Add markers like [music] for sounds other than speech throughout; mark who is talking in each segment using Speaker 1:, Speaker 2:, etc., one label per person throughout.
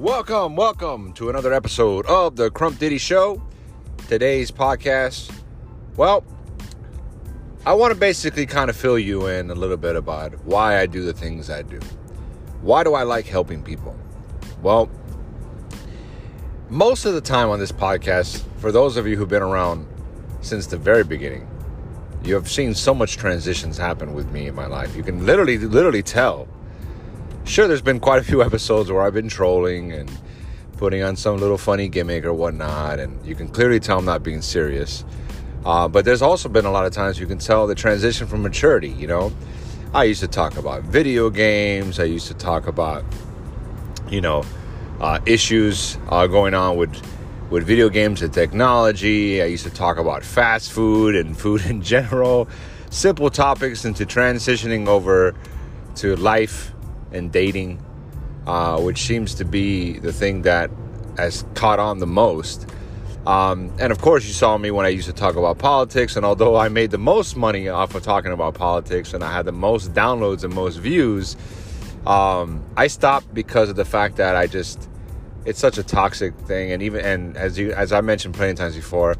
Speaker 1: Welcome, welcome to another episode of the Crump Diddy Show. Today's podcast, well, I want to basically kind of fill you in a little bit about why I do the things I do. Why do I like helping people? Well, most of the time on this podcast, for those of you who've been around since the very beginning, you have seen so much transitions happen with me in my life. You can literally, literally tell sure, there's been quite a few [laughs] episodes where I've been trolling and putting on some little funny gimmick or whatnot, and you can clearly tell I'm not being serious. Uh, but there's also been a lot of times you can tell the transition from maturity. You know, I used to talk about video games. I used to talk about, you know, uh, issues uh, going on with with video games and technology. I used to talk about fast food and food [laughs] in general, simple topics into transitioning over to life and dating, uh, which seems to be the thing that has caught on the most. Um, and of course, you saw me when I used to talk about politics. And although I made the most money off of talking about politics and I had the most downloads and most views, um, I stopped because of the fact that I just it's such a toxic thing. And even and as you as I mentioned plenty of times before,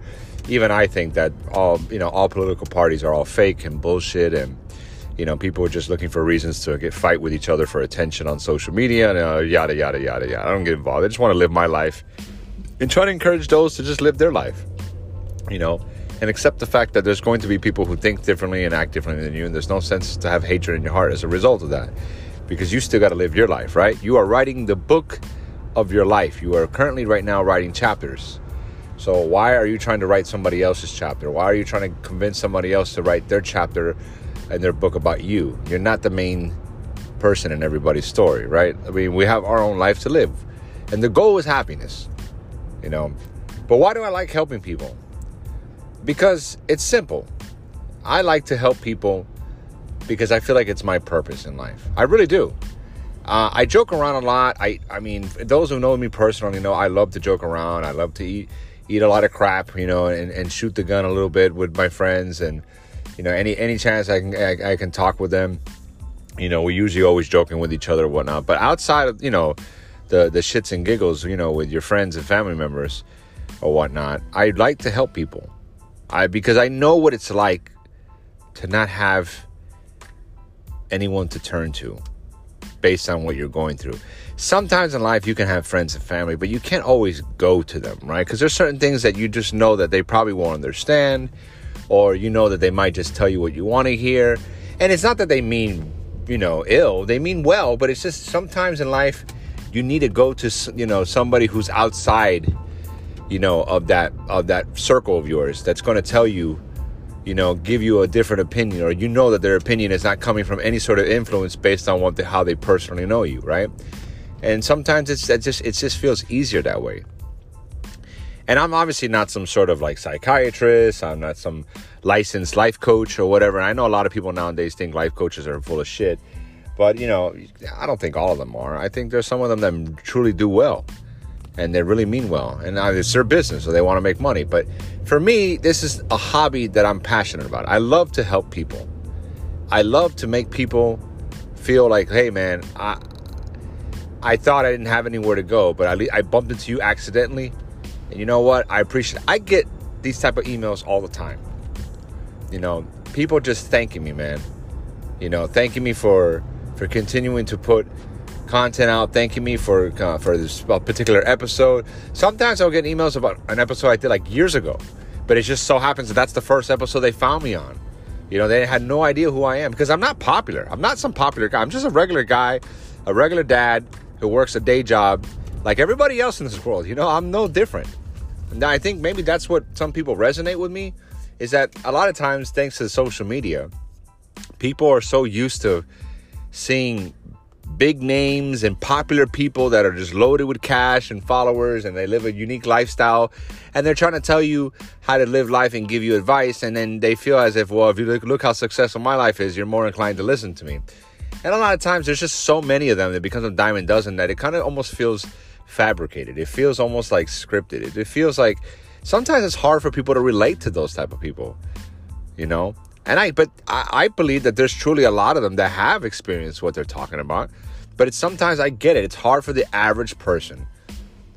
Speaker 1: even I think that all you know all political parties are all fake and bullshit and you know, people are just looking for reasons to get fight with each other for attention on social media and uh, yada yada yada yada. I don't get involved. I just want to live my life and try to encourage those to just live their life. You know, and accept the fact that there's going to be people who think differently and act differently than you, and there's no sense to have hatred in your heart as a result of that, because you still got to live your life, right? You are writing the book of your life. You are currently right now writing chapters. So why are you trying to write somebody else's chapter? Why are you trying to convince somebody else to write their chapter in their book about you. You're not the main person in everybody's story, right? I mean, we have our own life to live. And the goal is happiness, you know. But why do I like helping people? Because it's simple. I like to help people because I feel like it's my purpose in life. I really do. Uh, I joke around a lot. I, I mean, those who know me personally know I love to joke around. I love to eat, eat a lot of crap, you know, and, and shoot the gun a little bit with my friends and you know, any any chance I can I, I can talk with them. You know, we usually always joking with each other and whatnot. But outside of you know, the the shits and giggles, you know, with your friends and family members or whatnot, I'd like to help people. I because I know what it's like to not have anyone to turn to based on what you're going through. Sometimes in life you can have friends and family, but you can't always go to them, right? Because there's certain things that you just know that they probably won't understand or you know that they might just tell you what you want to hear. And it's not that they mean, you know, ill, they mean well, but it's just sometimes in life you need to go to, you know, somebody who's outside, you know, of that of that circle of yours that's going to tell you you know, give you a different opinion, or you know that their opinion is not coming from any sort of influence based on what how they personally know you, right? And sometimes it's that just it just feels easier that way. And I'm obviously not some sort of like psychiatrist. I'm not some licensed life coach or whatever. I know a lot of people nowadays think life coaches are full of shit. But, you know, I don't think all of them are. I think there's some of them that truly do well and they really mean well. And it's their business, so they want to make money. But for me, this is a hobby that I'm passionate about. I love to help people. I love to make people feel like, hey, man, I, I thought I didn't have anywhere to go, but I, I bumped into you accidentally and you know what? I appreciate I get these type of emails all the time. You know, people just thanking me, man. You know, thanking me for for continuing to put content out, thanking me for uh, for this particular episode. Sometimes I'll get emails about an episode I did like years ago, but it just so happens that that's the first episode they found me on. You know, they had no idea who I am because I'm not popular. I'm not some popular guy. I'm just a regular guy, a regular dad who works a day job like everybody else in this world. You know, I'm no different. And I think maybe that's what some people resonate with me is that a lot of times, thanks to social media, people are so used to seeing big names and popular people that are just loaded with cash and followers and they live a unique lifestyle and they're trying to tell you how to live life and give you advice and then they feel as if well if you look, look how successful my life is you're more inclined to listen to me. And a lot of times there's just so many of them that becomes a a dozen that it kind of almost feels fabricated. It feels almost like scripted. It, feels like sometimes it's hard for people to relate to those type of people, you know. And I, but I, I believe that there's truly a lot of them that have experienced what they're talking about. But it's sometimes I get it. It's hard for the average person,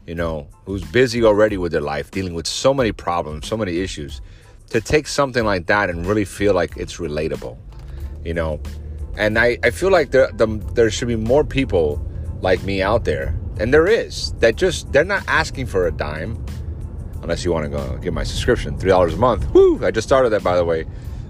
Speaker 1: you know, who's busy already with their life, dealing with so many problems, so many issues, to take something like that and really feel like it's relatable, you know. And I, I feel like there, the, there should be more people like me out there, and there is, that just, they're not asking for a dime, unless you want to go get my subscription, $3 a month. Woo! I just started that, by the way.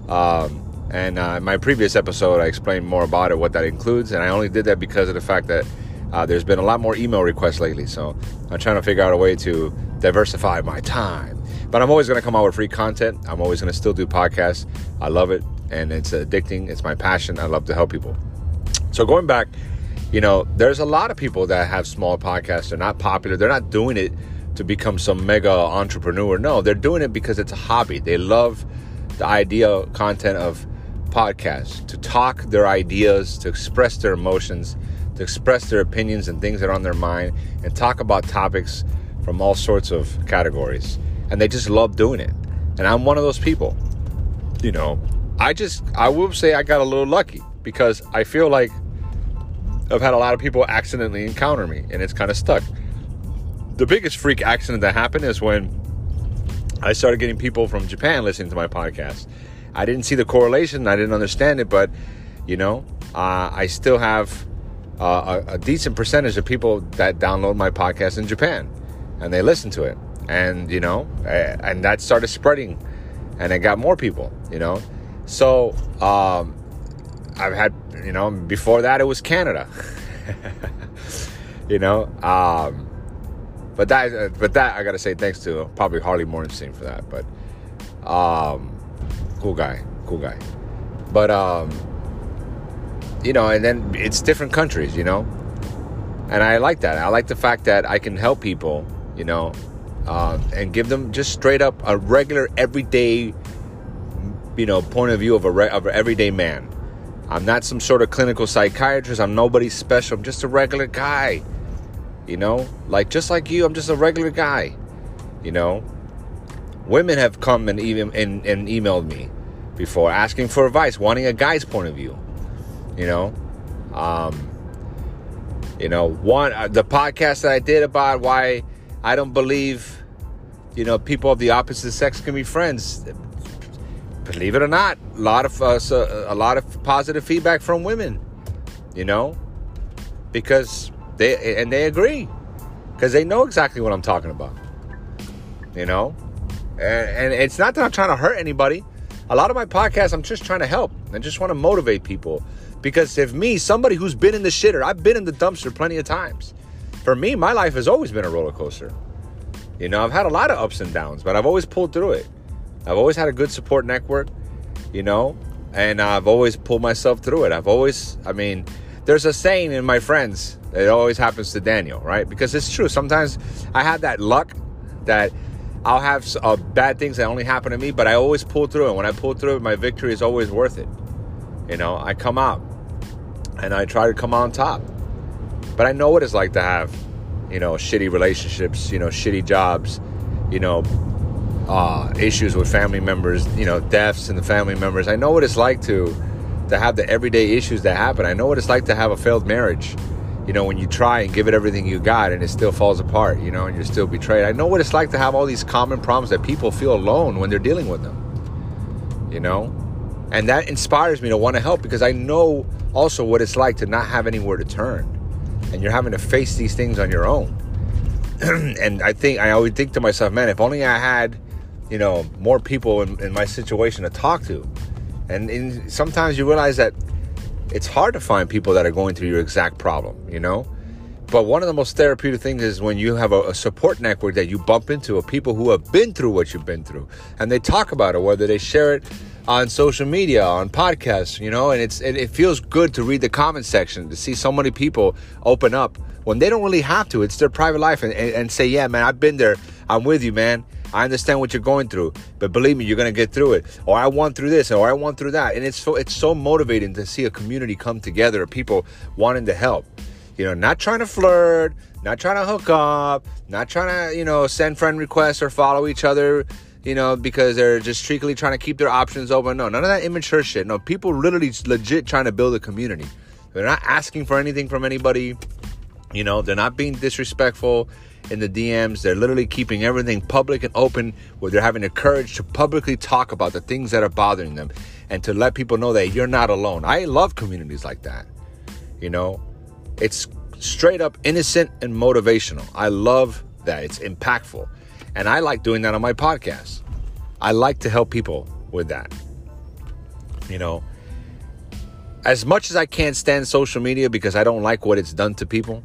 Speaker 1: Um, and uh, in my previous episode, I explained more about it, what that includes. And I only did that because of the fact that uh, there's been a lot more email requests lately. So I'm trying to figure out a way to diversify my time. But I'm always going to come out with free content. I'm always going to still do podcasts. I love it. And it's addicting. It's my passion. I love to help people. So going back, you know, there's a lot of people that have small podcasts. They're not popular. They're not doing it to become some mega entrepreneur. No, they're doing it because it's a hobby. They love the idea content of podcasts to talk their ideas, to express their emotions, to express their opinions and things that are on their mind, and talk about topics from all sorts of categories. And they just love doing it. And I'm one of those people. You know, I just, I will say I got a little lucky because I feel like I've had a lot of people accidentally encounter me and it's kind of stuck. The biggest freak accident that happened is when I started getting people from Japan listening to my podcast. I didn't see the correlation. I didn't understand it, but you know, uh, I still have uh, a, a, decent percentage of people that download my podcast in Japan, and they listen to it, and you know, and that started spreading, and it got more people. You know, so um, I've had you know before that it was Canada. [laughs] you know, um, but that but that I gotta say thanks to probably Harley Morgenstein for that, but. Um, cool guy, cool guy. But um, you know, and then it's different countries, you know, and I like that. I like the fact that I can help people, you know, uh, and give them just straight up a regular, everyday, you know, point of view of a re- of an everyday man. I'm not some sort of clinical psychiatrist. I'm nobody special. I'm just a regular guy. You know, like just like you, I'm just a regular guy. You know, women have come and even and, and emailed me before asking for advice, wanting a guy's point of view. You know, um, you know, one uh, the podcast that I did about why I don't believe, you know, people of the opposite sex can be friends. Believe it or not, a lot of uh, a lot of positive feedback from women. You know, because they and they agree because they know exactly what I'm talking about. You know, and, and it's not that I'm trying to hurt anybody a lot of my podcasts, I'm just trying to help and just want to motivate people. Because if me, somebody who's been in the shitter, I've been in the dumpster plenty of times. For me, my life has always been a roller coaster. You know, I've had a lot of ups and downs, but I've always pulled through it. I've always had a good support network, you know, and I've always pulled myself through it. I've always, I mean, there's a saying in my friends, it always happens to Daniel, right? Because it's true. Sometimes I have that luck that I'll have uh, bad things that only happen to me, but I always pull through. And when I pull through, my victory is always worth it. You know, I come out and I try to come on top. But I know what it's like to have, you know, shitty relationships, you know, shitty jobs, you know, uh, issues with family members, you know, deaths and the family members. I know what it's like to to have the everyday issues that happen. I know what it's like to have a failed marriage you know, when you try and give it everything you got and it still falls apart, you know, and you're still betrayed. I know what it's like to have all these common problems that people feel alone when they're dealing with them, you know? And that inspires me to want to help because I know also what it's like to not have anywhere to turn and you're having to face these things on your own. [clears throat] and I think, I always think to myself, man, if only I had, you know, more people in, in my situation to talk to. And sometimes you realize that it's hard to find people that are going through your exact problem, you know? But one of the most therapeutic things is when you have a, a, support network that you bump into of people who have been through what you've been through and they talk about it, whether they share it on social media, on podcasts, you know, and it's it, it feels good to read the comment section to see so many people open up when they don't really have to. It's their private life and, and, and say, yeah, man, I've been there. I'm with you, man. I understand what you're going through, but believe me, you're gonna get through it. Or I went through this, or I went through that, and it's so it's so motivating to see a community come together, people wanting to help. You know, not trying to flirt, not trying to hook up, not trying to you know send friend requests or follow each other. You know, because they're just strictly trying to keep their options open. No, none of that immature shit. No, people literally legit trying to build a community They're not asking for anything from anybody. You know, they're not being disrespectful in the DMs. They're literally keeping everything public and open where they're having the courage to publicly talk about the things that are bothering them and to let people know that you're not alone. I love communities like that. You know, it's straight up innocent and motivational. I love that. It's impactful. And I like doing that on my podcast. I like to help people with that. You know, as much as I can't stand social media because I don't like what it's done to people,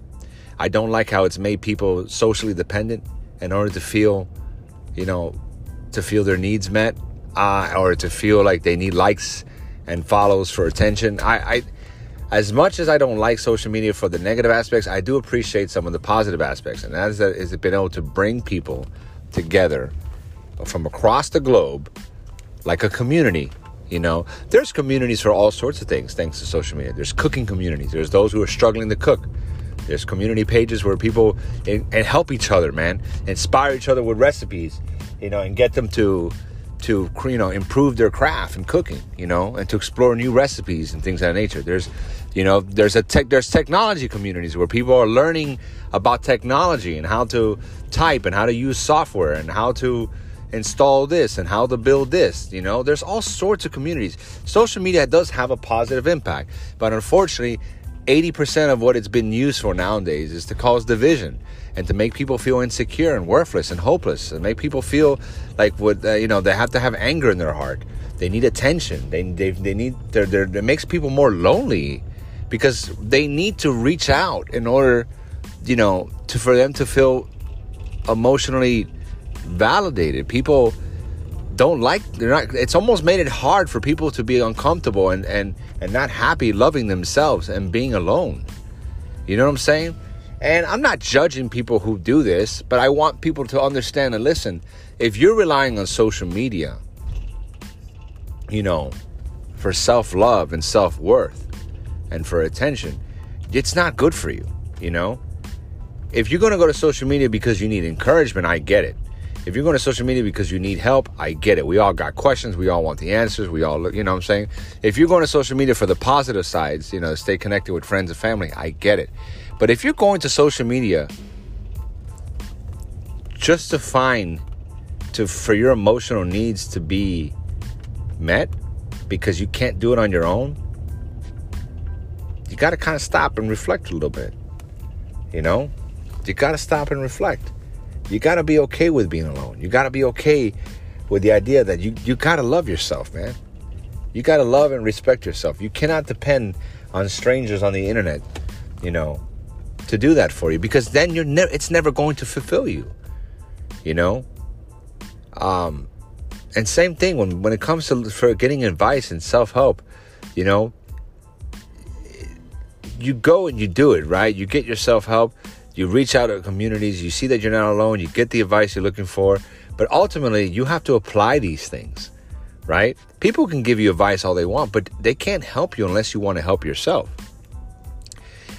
Speaker 1: I don't like how it's made people socially dependent in order to feel, you know, to feel their needs met, uh, or to feel like they need likes and follows for attention. I, I, as much as I don't like social media for the negative aspects, I do appreciate some of the positive aspects, and that is that it's been able to bring people together from across the globe, like a community. You know, there's communities for all sorts of things thanks to social media. There's cooking communities. There's those who are struggling to cook. There's community pages where people and, and help each other, man, inspire each other with recipes, you know, and get them to to you know improve their craft and cooking, you know, and to explore new recipes and things of that nature. There's, you know, there's a tech, there's technology communities where people are learning about technology and how to type and how to use software and how to install this and how to build this. You know, there's all sorts of communities. Social media does have a positive impact, but unfortunately, 80% of what it's been used for nowadays is to cause division and to make people feel insecure and worthless and hopeless and make people feel like what uh, you know they have to have anger in their heart. They need attention. They, they, they need they're, they're, it makes people more lonely because they need to reach out in order you know to for them to feel emotionally validated. People don't like they're not it's almost made it hard for people to be uncomfortable and and and not happy loving themselves and being alone. You know what i'm saying? And i'm not judging people who do this but i want people to understand and listen if you're relying on social media you know for self-love and self-worth and for attention it's not good for you you know? If you're to go to social media because you need encouragement i get it if you're going to social media because you need help, I get it. We all got questions. We all want the answers. We all you know what I'm saying? If you're going to social media for the positive sides, you know, stay connected with friends and family, I get it. But if you're going to social media just to find to for your emotional needs to be met because you can't do it on your own, you got to kind of stop and reflect a little bit. You know? You got to stop and reflect you got to be okay with being alone. You got to be okay with the idea that you, you got to love yourself, man. You got to love and respect yourself. You cannot depend on strangers on the internet, you know, to do that for you because then you're it's never going to fulfill you. You know? Um and same thing when when it comes to for getting advice and self-help, you know, you go and you do it, right? You get your self-help you reach out to communities, you see that you're not alone, you get the advice you're looking for, but ultimately you have to apply these things, right? People can give you advice all they want, but they can't help you unless you want to help yourself.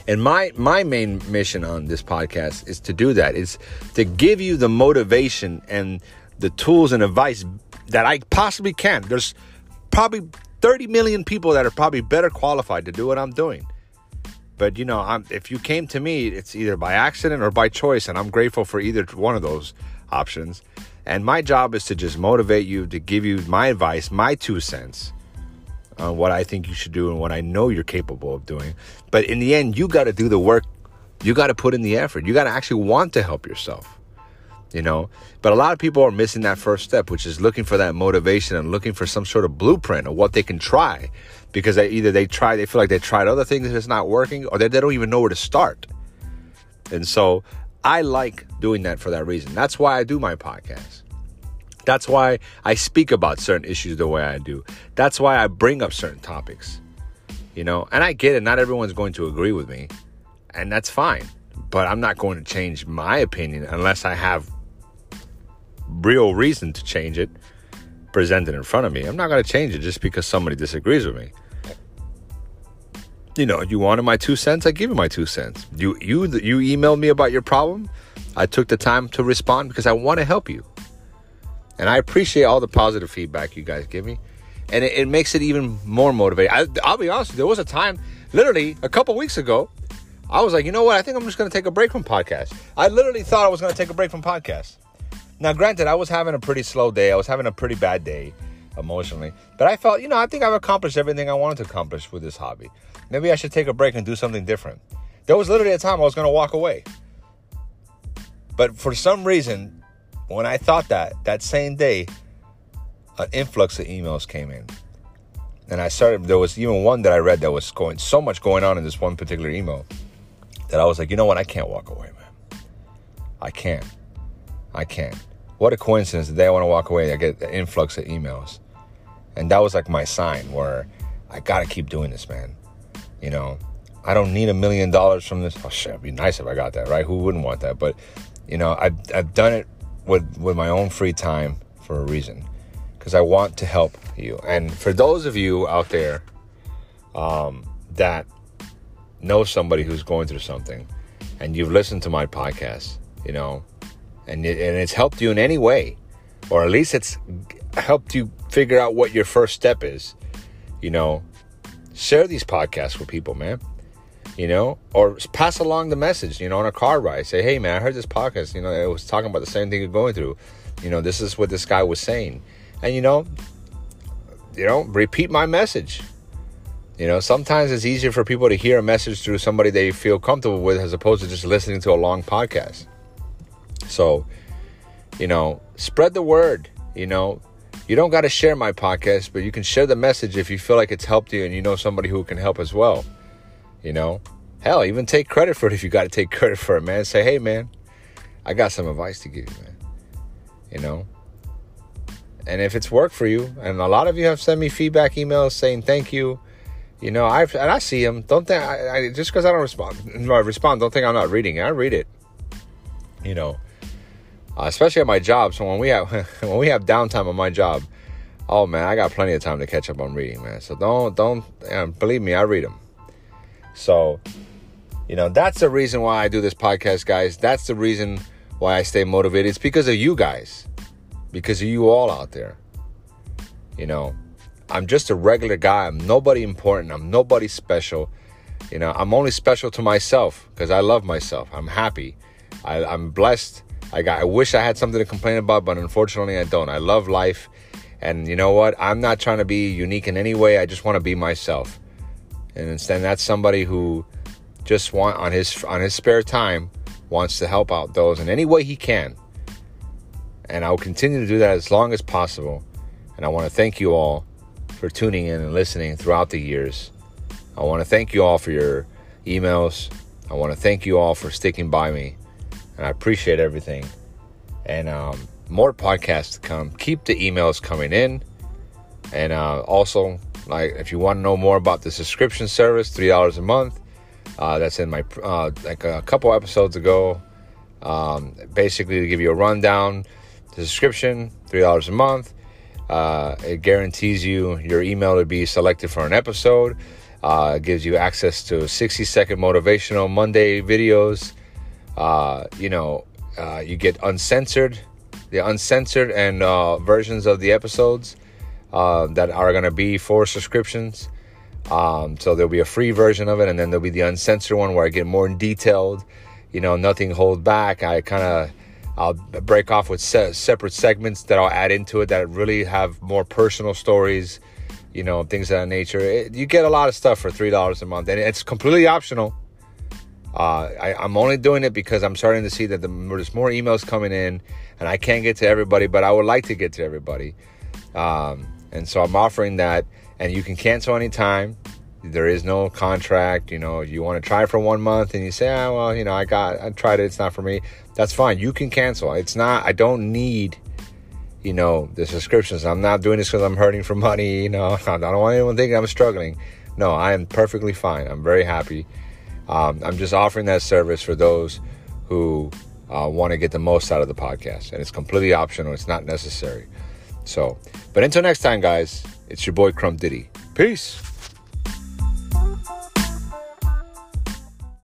Speaker 1: And my my main mission on this podcast is to do that. Is to give you the motivation and the tools and advice that I possibly can. There's probably 30 million people that are probably better qualified to do what I'm doing. But you know, I'm, if you came to me, it's either by accident or by choice, and I'm grateful for either one of those options. And my job is to just motivate you, to give you my advice, my two cents on what I think you should do and what I know you're capable of doing. But in the end, you got to do the work. You got to put in the effort. You got to actually want to help yourself. You know, but a lot of people are missing that first step, which is looking for that motivation and looking for some sort of blueprint of what they can try because they, either they try, they feel like they tried other things and it's not working, or they, they don't even know where to start. And so I like doing that for that reason. That's why I do my podcast. That's why I speak about certain issues the way I do. That's why I bring up certain topics. You know, and I get it, not everyone's going to agree with me, and that's fine. But I'm not going to change my opinion unless I have real reason to change it presented in front of me. I'm not going to change it just because somebody disagrees with me. You know, you wanted my two cents, I give you my two cents. You you you emailed me about your problem. I took the time to respond because I want to help you. And I appreciate all the positive feedback you guys give me. And it, it makes it even more motivating. I, will be honest, there was a time literally a couple weeks ago, I was like, you know what? I think I'm just going to take a break from podcast. I literally thought I was going to take a break from podcast. Now, granted, I was having a pretty slow day. I was having a pretty bad day emotionally. But I felt, you know, I think I've accomplished everything I wanted to accomplish with this hobby. Maybe I should take a break and do something different. There was literally a time I was going to walk away. But for some reason, when I thought that, that same day, an influx of emails came in. And I started, there was even one that I read that was going, so much going on in this one particular email that I was like, you know what? I can't walk away, man. I can't. I can't. What a coincidence. The day I want to walk away, I get an influx of emails. And that was like my sign where I got to keep doing this, man. You know, I don't need a million dollars from this. Oh, shit, it'd be nice if I got that, right? Who wouldn't want that? But, you know, I've, I've done it with, with my own free time for a reason because I want to help you. And for those of you out there um, that know somebody who's going through something and you've listened to my podcast, you know, and, it, and it's helped you in any way, or at least it's helped you figure out what your first step is, you know, share these podcasts with people, man. You know, or pass along the message, you know, on a car ride. Say, hey, man, I heard this podcast. You know, it was talking about the same thing you're going through. You know, this is what this guy was saying. And, you know, you know, repeat my message. You know, sometimes it's easier for people to hear a message through somebody they feel comfortable with as opposed to just listening to a long podcast. So, you know, spread the word. You know, you don't got to share my podcast, but you can share the message if you feel like it's helped you and you know somebody who can help as well. You know, hell, even take credit for it if you got to take credit for it, man. Say, hey, man, I got some advice to give you, man. You know, and if it's worked for you, and a lot of you have sent me feedback emails saying thank you. You know, I've and I see them. Don't think I, I just because I don't respond, [laughs] I respond. Don't think I'm not reading. I read it. You know, uh, especially at my job. So when we have [laughs] when we have downtime on my job, oh man, I got plenty of time to catch up on reading, man. So don't don't believe me, I read them. So, you know, that's the reason why I do this podcast, guys. That's the reason why I stay motivated. It's because of you guys, because of you all out there. You know, I'm just a regular guy. I'm nobody important. I'm nobody special. You know, I'm only special to myself because I love myself. I'm happy. I, I'm blessed I got I wish I had something to complain about, but unfortunately I don't. I love life. And you know what? I'm not trying to be unique in any way. I just want to be myself. And instead that's somebody who just want on his on his spare time wants to help out those in any way he can. And I will continue to do that as long as possible. And I want to thank you all for tuning in and listening throughout the years. I want to thank you all for your emails. I want to thank you all for sticking by me I appreciate everything. And um, more podcasts to come. Keep the emails coming in, and uh, also like if you want to know more about the subscription service, three dollars a month. Uh, that's in my uh, like a couple episodes ago. Um, basically, to give you a rundown, the subscription three dollars a month. Uh, it guarantees you your email to be selected for an episode. Uh, gives you access to 60 second motivational Monday videos uh, you know, uh, you get uncensored, the uncensored and uh, versions of the episodes uh, that are going to be for subscriptions. Um, so there'll be a free version of it, and then there'll be the uncensored one where I get more detailed. You know, nothing hold back. I kind of I'll break off with se- separate segments that I'll add into it that really have more personal stories. You know, things of that nature. It, you get a lot of stuff for three dollars a month, and it's completely optional. Uh, I, am only doing it because I'm starting to see that the, there's more emails coming in, and I can't get to everybody, but I would like to get to everybody. Um, and so I'm offering that, and you can cancel anytime. There is no contract. You know, you want to try for one month, and you say, "Ah, well, you know, I got, I tried it. It's not for me." That's fine. You can cancel. It's not. I don't need, you know, the subscriptions. I'm not doing this because I'm hurting for money. You know, [laughs] I don't want anyone thinking I'm struggling. No, I am perfectly fine. I'm very happy. Um, I'm just offering that service for those who uh, want to get the most out of the podcast. And it's completely optional, it's not necessary. So, but until next time, guys, it's your boy Crump Diddy. Peace.